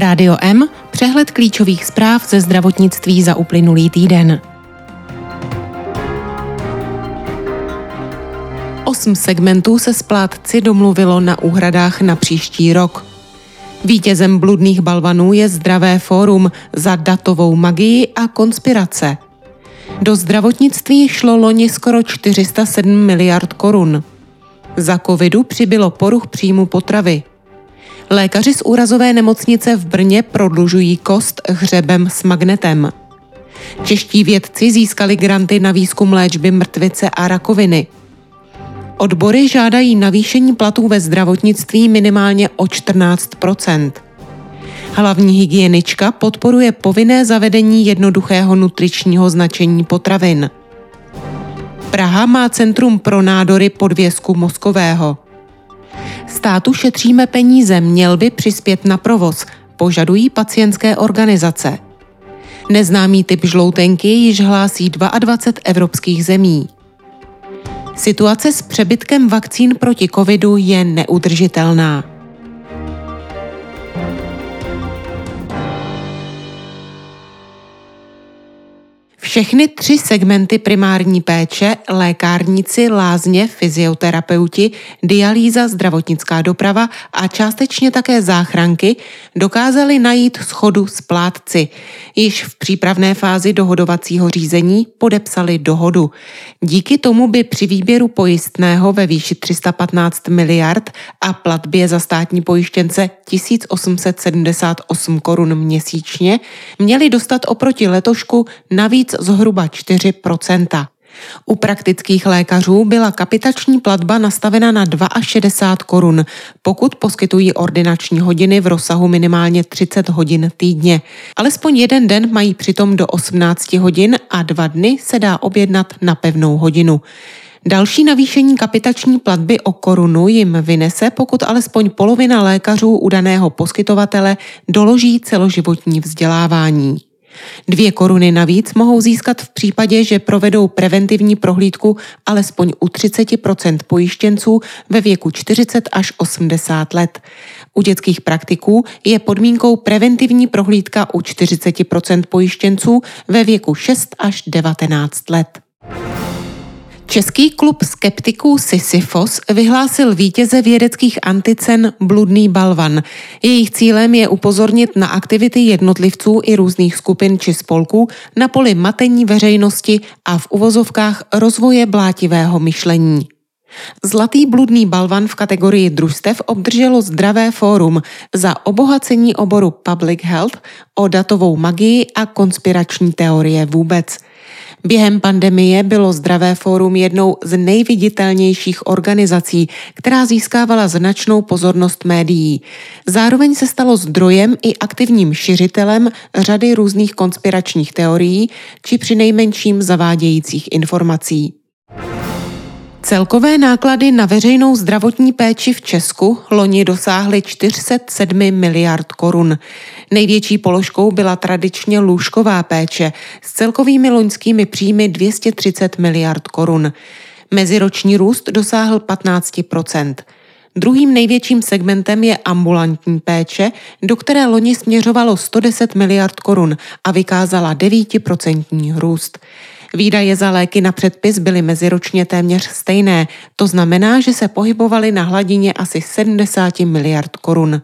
Rádio M, přehled klíčových zpráv ze zdravotnictví za uplynulý týden. Osm segmentů se splátci domluvilo na úhradách na příští rok. Vítězem bludných balvanů je Zdravé fórum za datovou magii a konspirace. Do zdravotnictví šlo loni skoro 407 miliard korun. Za covidu přibylo poruch příjmu potravy. Lékaři z úrazové nemocnice v Brně prodlužují kost hřebem s magnetem. Čeští vědci získali granty na výzkum léčby mrtvice a rakoviny. Odbory žádají navýšení platů ve zdravotnictví minimálně o 14% Hlavní hygienička podporuje povinné zavedení jednoduchého nutričního značení potravin. Praha má centrum pro nádory podvězku mozkového. Státu šetříme peníze, měl by přispět na provoz, požadují pacientské organizace. Neznámý typ žloutenky již hlásí 22 evropských zemí. Situace s přebytkem vakcín proti covidu je neudržitelná. Všechny tři segmenty primární péče, lékárníci, lázně, fyzioterapeuti, dialýza, zdravotnická doprava a částečně také záchranky dokázali najít schodu s plátci. Již v přípravné fázi dohodovacího řízení podepsali dohodu. Díky tomu by při výběru pojistného ve výši 315 miliard a platbě za státní pojištěnce 1878 korun měsíčně měli dostat oproti letošku navíc zhruba 4% u praktických lékařů byla kapitační platba nastavena na 62 korun, pokud poskytují ordinační hodiny v rozsahu minimálně 30 hodin týdně. Alespoň jeden den mají přitom do 18 hodin a dva dny se dá objednat na pevnou hodinu. Další navýšení kapitační platby o korunu jim vynese, pokud alespoň polovina lékařů u daného poskytovatele doloží celoživotní vzdělávání. Dvě koruny navíc mohou získat v případě, že provedou preventivní prohlídku alespoň u 30% pojištěnců ve věku 40 až 80 let. U dětských praktiků je podmínkou preventivní prohlídka u 40% pojištěnců ve věku 6 až 19 let. Český klub skeptiků Sisyfos vyhlásil vítěze vědeckých anticen Bludný balvan. Jejich cílem je upozornit na aktivity jednotlivců i různých skupin či spolků na poli matení veřejnosti a v uvozovkách rozvoje blátivého myšlení. Zlatý bludný balvan v kategorii družstev obdrželo Zdravé fórum za obohacení oboru Public Health o datovou magii a konspirační teorie vůbec – Během pandemie bylo Zdravé fórum jednou z nejviditelnějších organizací, která získávala značnou pozornost médií. Zároveň se stalo zdrojem i aktivním šiřitelem řady různých konspiračních teorií či při nejmenším zavádějících informací. Celkové náklady na veřejnou zdravotní péči v Česku loni dosáhly 407 miliard korun. Největší položkou byla tradičně lůžková péče s celkovými loňskými příjmy 230 miliard korun. Meziroční růst dosáhl 15% Druhým největším segmentem je ambulantní péče, do které loni směřovalo 110 miliard korun a vykázala 9% růst. Výdaje za léky na předpis byly meziročně téměř stejné, to znamená, že se pohybovaly na hladině asi 70 miliard korun.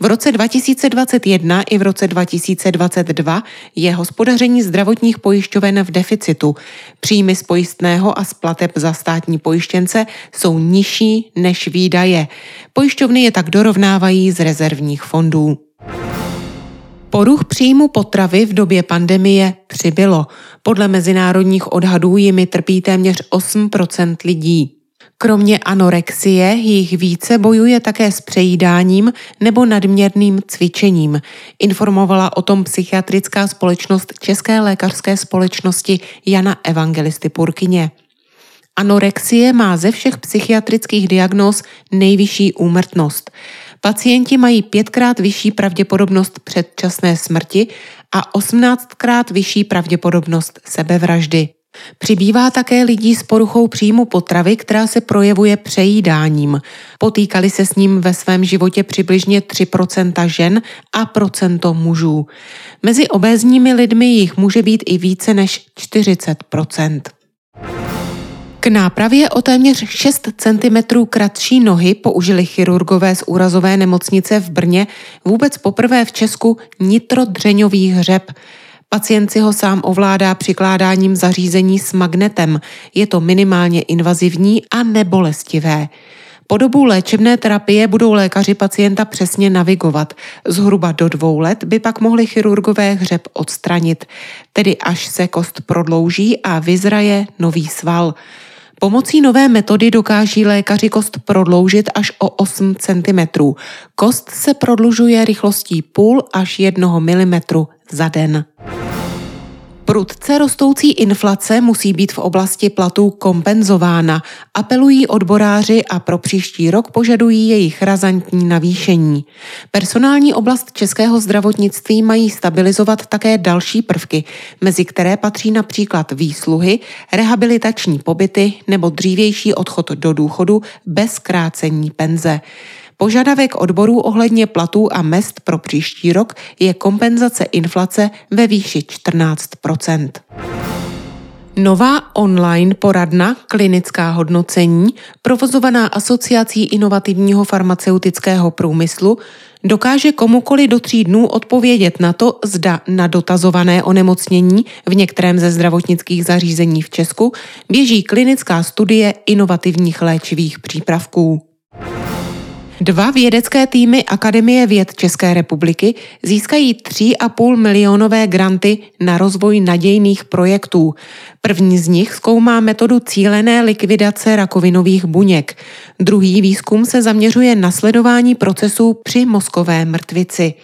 V roce 2021 i v roce 2022 je hospodaření zdravotních pojišťoven v deficitu. Příjmy z pojistného a z plateb za státní pojištěnce jsou nižší než výdaje. Pojišťovny je tak dorovnávají z rezervních fondů. Poruch příjmu potravy v době pandemie přibylo. Podle mezinárodních odhadů jimi trpí téměř 8% lidí. Kromě anorexie jich více bojuje také s přejídáním nebo nadměrným cvičením. Informovala o tom psychiatrická společnost České lékařské společnosti Jana Evangelisty Purkyně. Anorexie má ze všech psychiatrických diagnóz nejvyšší úmrtnost. Pacienti mají pětkrát vyšší pravděpodobnost předčasné smrti a 18krát vyšší pravděpodobnost sebevraždy. Přibývá také lidí s poruchou příjmu potravy, která se projevuje přejídáním. Potýkali se s ním ve svém životě přibližně 3% žen a procento mužů. Mezi obézními lidmi jich může být i více než 40%. K nápravě o téměř 6 cm kratší nohy použili chirurgové z úrazové nemocnice v Brně vůbec poprvé v Česku nitrodřeňový hřeb. Pacient si ho sám ovládá přikládáním zařízení s magnetem. Je to minimálně invazivní a nebolestivé. Po dobu léčebné terapie budou lékaři pacienta přesně navigovat. Zhruba do dvou let by pak mohli chirurgové hřeb odstranit, tedy až se kost prodlouží a vyzraje nový sval. Pomocí nové metody dokáží lékaři kost prodloužit až o 8 cm. Kost se prodlužuje rychlostí půl až 1 mm za den. Prudce rostoucí inflace musí být v oblasti platů kompenzována, apelují odboráři a pro příští rok požadují jejich razantní navýšení. Personální oblast českého zdravotnictví mají stabilizovat také další prvky, mezi které patří například výsluhy, rehabilitační pobyty nebo dřívější odchod do důchodu bez krácení penze. Požadavek odborů ohledně platů a mest pro příští rok je kompenzace inflace ve výši 14% Nová online poradna klinická hodnocení, provozovaná asociací inovativního farmaceutického průmyslu, dokáže komukoli do tří dnů odpovědět na to, zda na dotazované onemocnění v některém ze zdravotnických zařízení v Česku běží klinická studie inovativních léčivých přípravků. Dva vědecké týmy Akademie věd České republiky získají 3,5 milionové granty na rozvoj nadějných projektů. První z nich zkoumá metodu cílené likvidace rakovinových buněk. Druhý výzkum se zaměřuje na sledování procesů při mozkové mrtvici.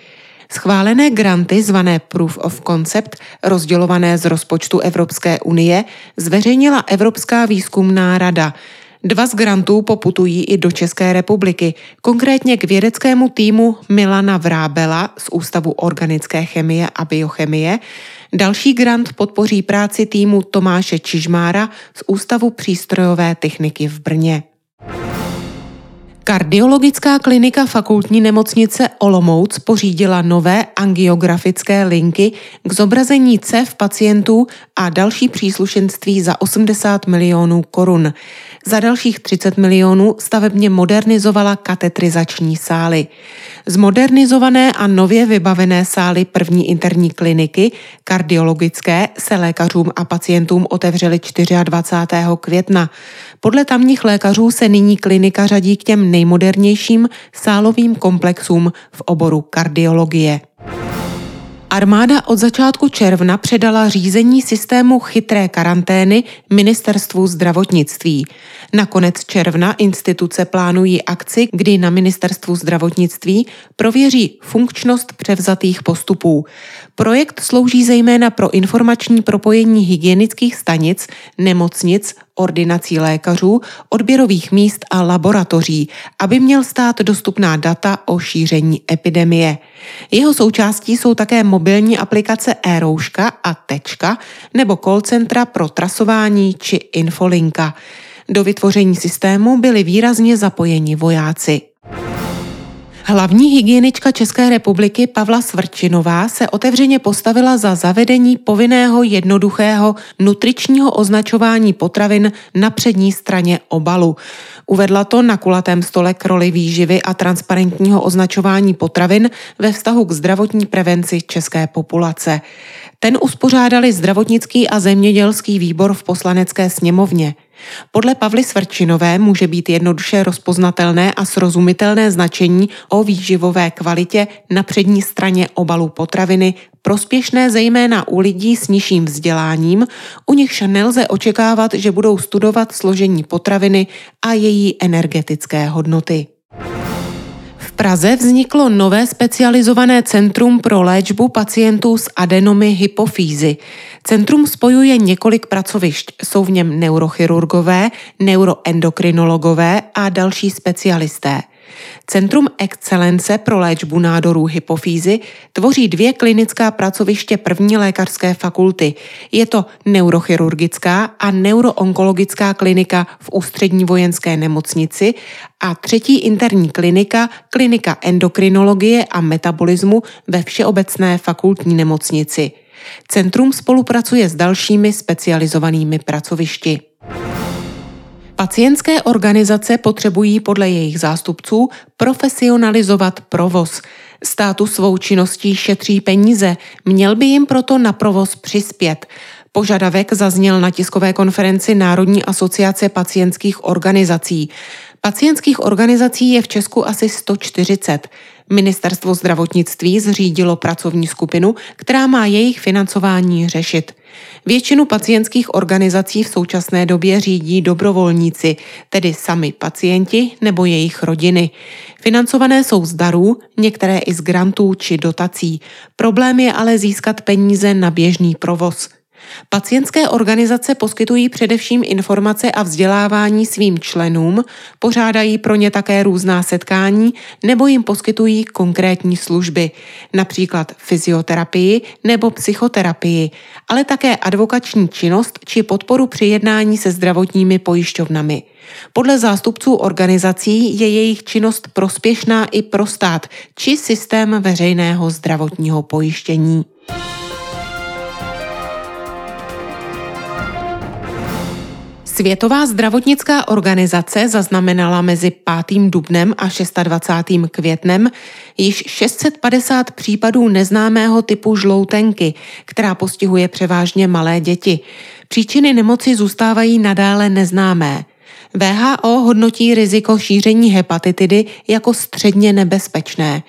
Schválené granty zvané Proof of Concept, rozdělované z rozpočtu Evropské unie, zveřejnila Evropská výzkumná rada – Dva z grantů poputují i do České republiky, konkrétně k vědeckému týmu Milana Vrábela z Ústavu organické chemie a biochemie. Další grant podpoří práci týmu Tomáše Čižmára z Ústavu přístrojové techniky v Brně. Kardiologická klinika fakultní nemocnice Olomouc pořídila nové angiografické linky k zobrazení CEV pacientů a další příslušenství za 80 milionů korun. Za dalších 30 milionů stavebně modernizovala katetrizační sály. Zmodernizované a nově vybavené sály první interní kliniky, kardiologické, se lékařům a pacientům otevřely 24. května. Podle tamních lékařů se nyní klinika řadí k těm nejmodernějším sálovým komplexům v oboru kardiologie. Armáda od začátku června předala řízení systému chytré karantény Ministerstvu zdravotnictví. Na konec června instituce plánují akci, kdy na Ministerstvu zdravotnictví prověří funkčnost převzatých postupů. Projekt slouží zejména pro informační propojení hygienických stanic, nemocnic, ordinací lékařů, odběrových míst a laboratoří, aby měl stát dostupná data o šíření epidemie. Jeho součástí jsou také mobilní aplikace e-rouška a Tečka nebo call centra pro trasování či infolinka. Do vytvoření systému byli výrazně zapojeni vojáci. Hlavní hygienička České republiky Pavla Svrčinová se otevřeně postavila za zavedení povinného jednoduchého nutričního označování potravin na přední straně obalu. Uvedla to na kulatém stole k roli výživy a transparentního označování potravin ve vztahu k zdravotní prevenci české populace. Ten uspořádali zdravotnický a zemědělský výbor v poslanecké sněmovně. Podle Pavly Svrčinové může být jednoduše rozpoznatelné a srozumitelné značení o výživové kvalitě na přední straně obalu potraviny prospěšné zejména u lidí s nižším vzděláním, u nichž nelze očekávat, že budou studovat složení potraviny a její energetické hodnoty. Praze vzniklo nové specializované centrum pro léčbu pacientů s adenomy hypofýzy. Centrum spojuje několik pracovišť. Jsou v něm neurochirurgové, neuroendokrinologové a další specialisté. Centrum excelence pro léčbu nádorů hypofýzy tvoří dvě klinická pracoviště první lékařské fakulty. Je to neurochirurgická a neuroonkologická klinika v ústřední vojenské nemocnici a třetí interní klinika, klinika endokrinologie a metabolismu ve Všeobecné fakultní nemocnici. Centrum spolupracuje s dalšími specializovanými pracovišti. Pacientské organizace potřebují podle jejich zástupců profesionalizovat provoz. Státu svou činností šetří peníze, měl by jim proto na provoz přispět. Požadavek zazněl na tiskové konferenci Národní asociace pacientských organizací. Pacientských organizací je v Česku asi 140. Ministerstvo zdravotnictví zřídilo pracovní skupinu, která má jejich financování řešit. Většinu pacientských organizací v současné době řídí dobrovolníci, tedy sami pacienti nebo jejich rodiny. Financované jsou z darů, některé i z grantů či dotací. Problém je ale získat peníze na běžný provoz. Pacientské organizace poskytují především informace a vzdělávání svým členům, pořádají pro ně také různá setkání nebo jim poskytují konkrétní služby, například fyzioterapii nebo psychoterapii, ale také advokační činnost či podporu při jednání se zdravotními pojišťovnami. Podle zástupců organizací je jejich činnost prospěšná i pro stát či systém veřejného zdravotního pojištění. Světová zdravotnická organizace zaznamenala mezi 5. dubnem a 26. květnem již 650 případů neznámého typu žloutenky, která postihuje převážně malé děti. Příčiny nemoci zůstávají nadále neznámé. VHO hodnotí riziko šíření hepatitidy jako středně nebezpečné.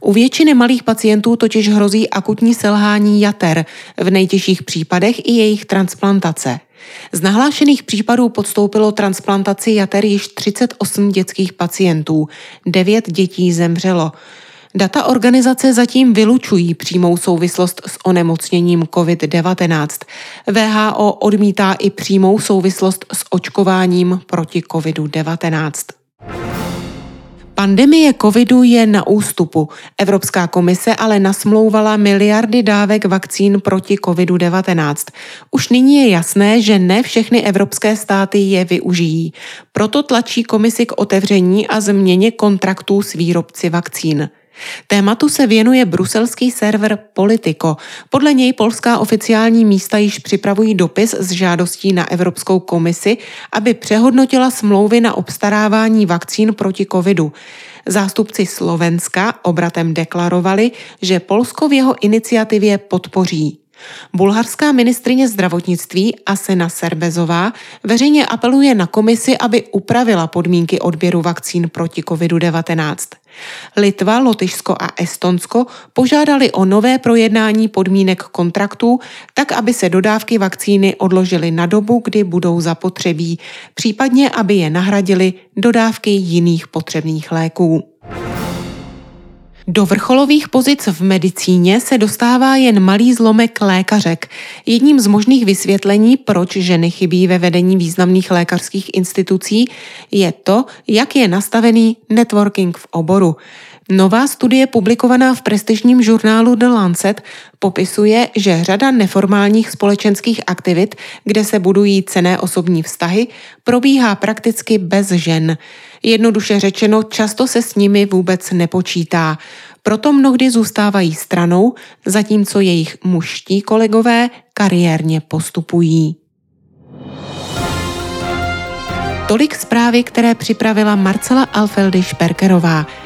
U většiny malých pacientů totiž hrozí akutní selhání jater, v nejtěžších případech i jejich transplantace. Z nahlášených případů podstoupilo transplantaci jater již 38 dětských pacientů, 9 dětí zemřelo. Data organizace zatím vylučují přímou souvislost s onemocněním COVID-19. VHO odmítá i přímou souvislost s očkováním proti COVID-19. Pandemie covidu je na ústupu. Evropská komise ale nasmlouvala miliardy dávek vakcín proti covidu-19. Už nyní je jasné, že ne všechny evropské státy je využijí. Proto tlačí komisi k otevření a změně kontraktů s výrobci vakcín. Tématu se věnuje bruselský server Politico. Podle něj polská oficiální místa již připravují dopis s žádostí na Evropskou komisi, aby přehodnotila smlouvy na obstarávání vakcín proti covidu. Zástupci Slovenska obratem deklarovali, že Polsko v jeho iniciativě podpoří. Bulharská ministrině zdravotnictví Asena Serbezová veřejně apeluje na komisi, aby upravila podmínky odběru vakcín proti COVID-19. Litva, Lotyšsko a Estonsko požádali o nové projednání podmínek kontraktů, tak aby se dodávky vakcíny odložily na dobu, kdy budou zapotřebí, případně aby je nahradily dodávky jiných potřebných léků. Do vrcholových pozic v medicíně se dostává jen malý zlomek lékařek. Jedním z možných vysvětlení, proč ženy chybí ve vedení významných lékařských institucí, je to, jak je nastavený networking v oboru. Nová studie publikovaná v prestižním žurnálu The Lancet popisuje, že řada neformálních společenských aktivit, kde se budují cené osobní vztahy, probíhá prakticky bez žen. Jednoduše řečeno, často se s nimi vůbec nepočítá. Proto mnohdy zůstávají stranou, zatímco jejich muští kolegové kariérně postupují. Tolik zprávy, které připravila Marcela Alfeldy Šperkerová.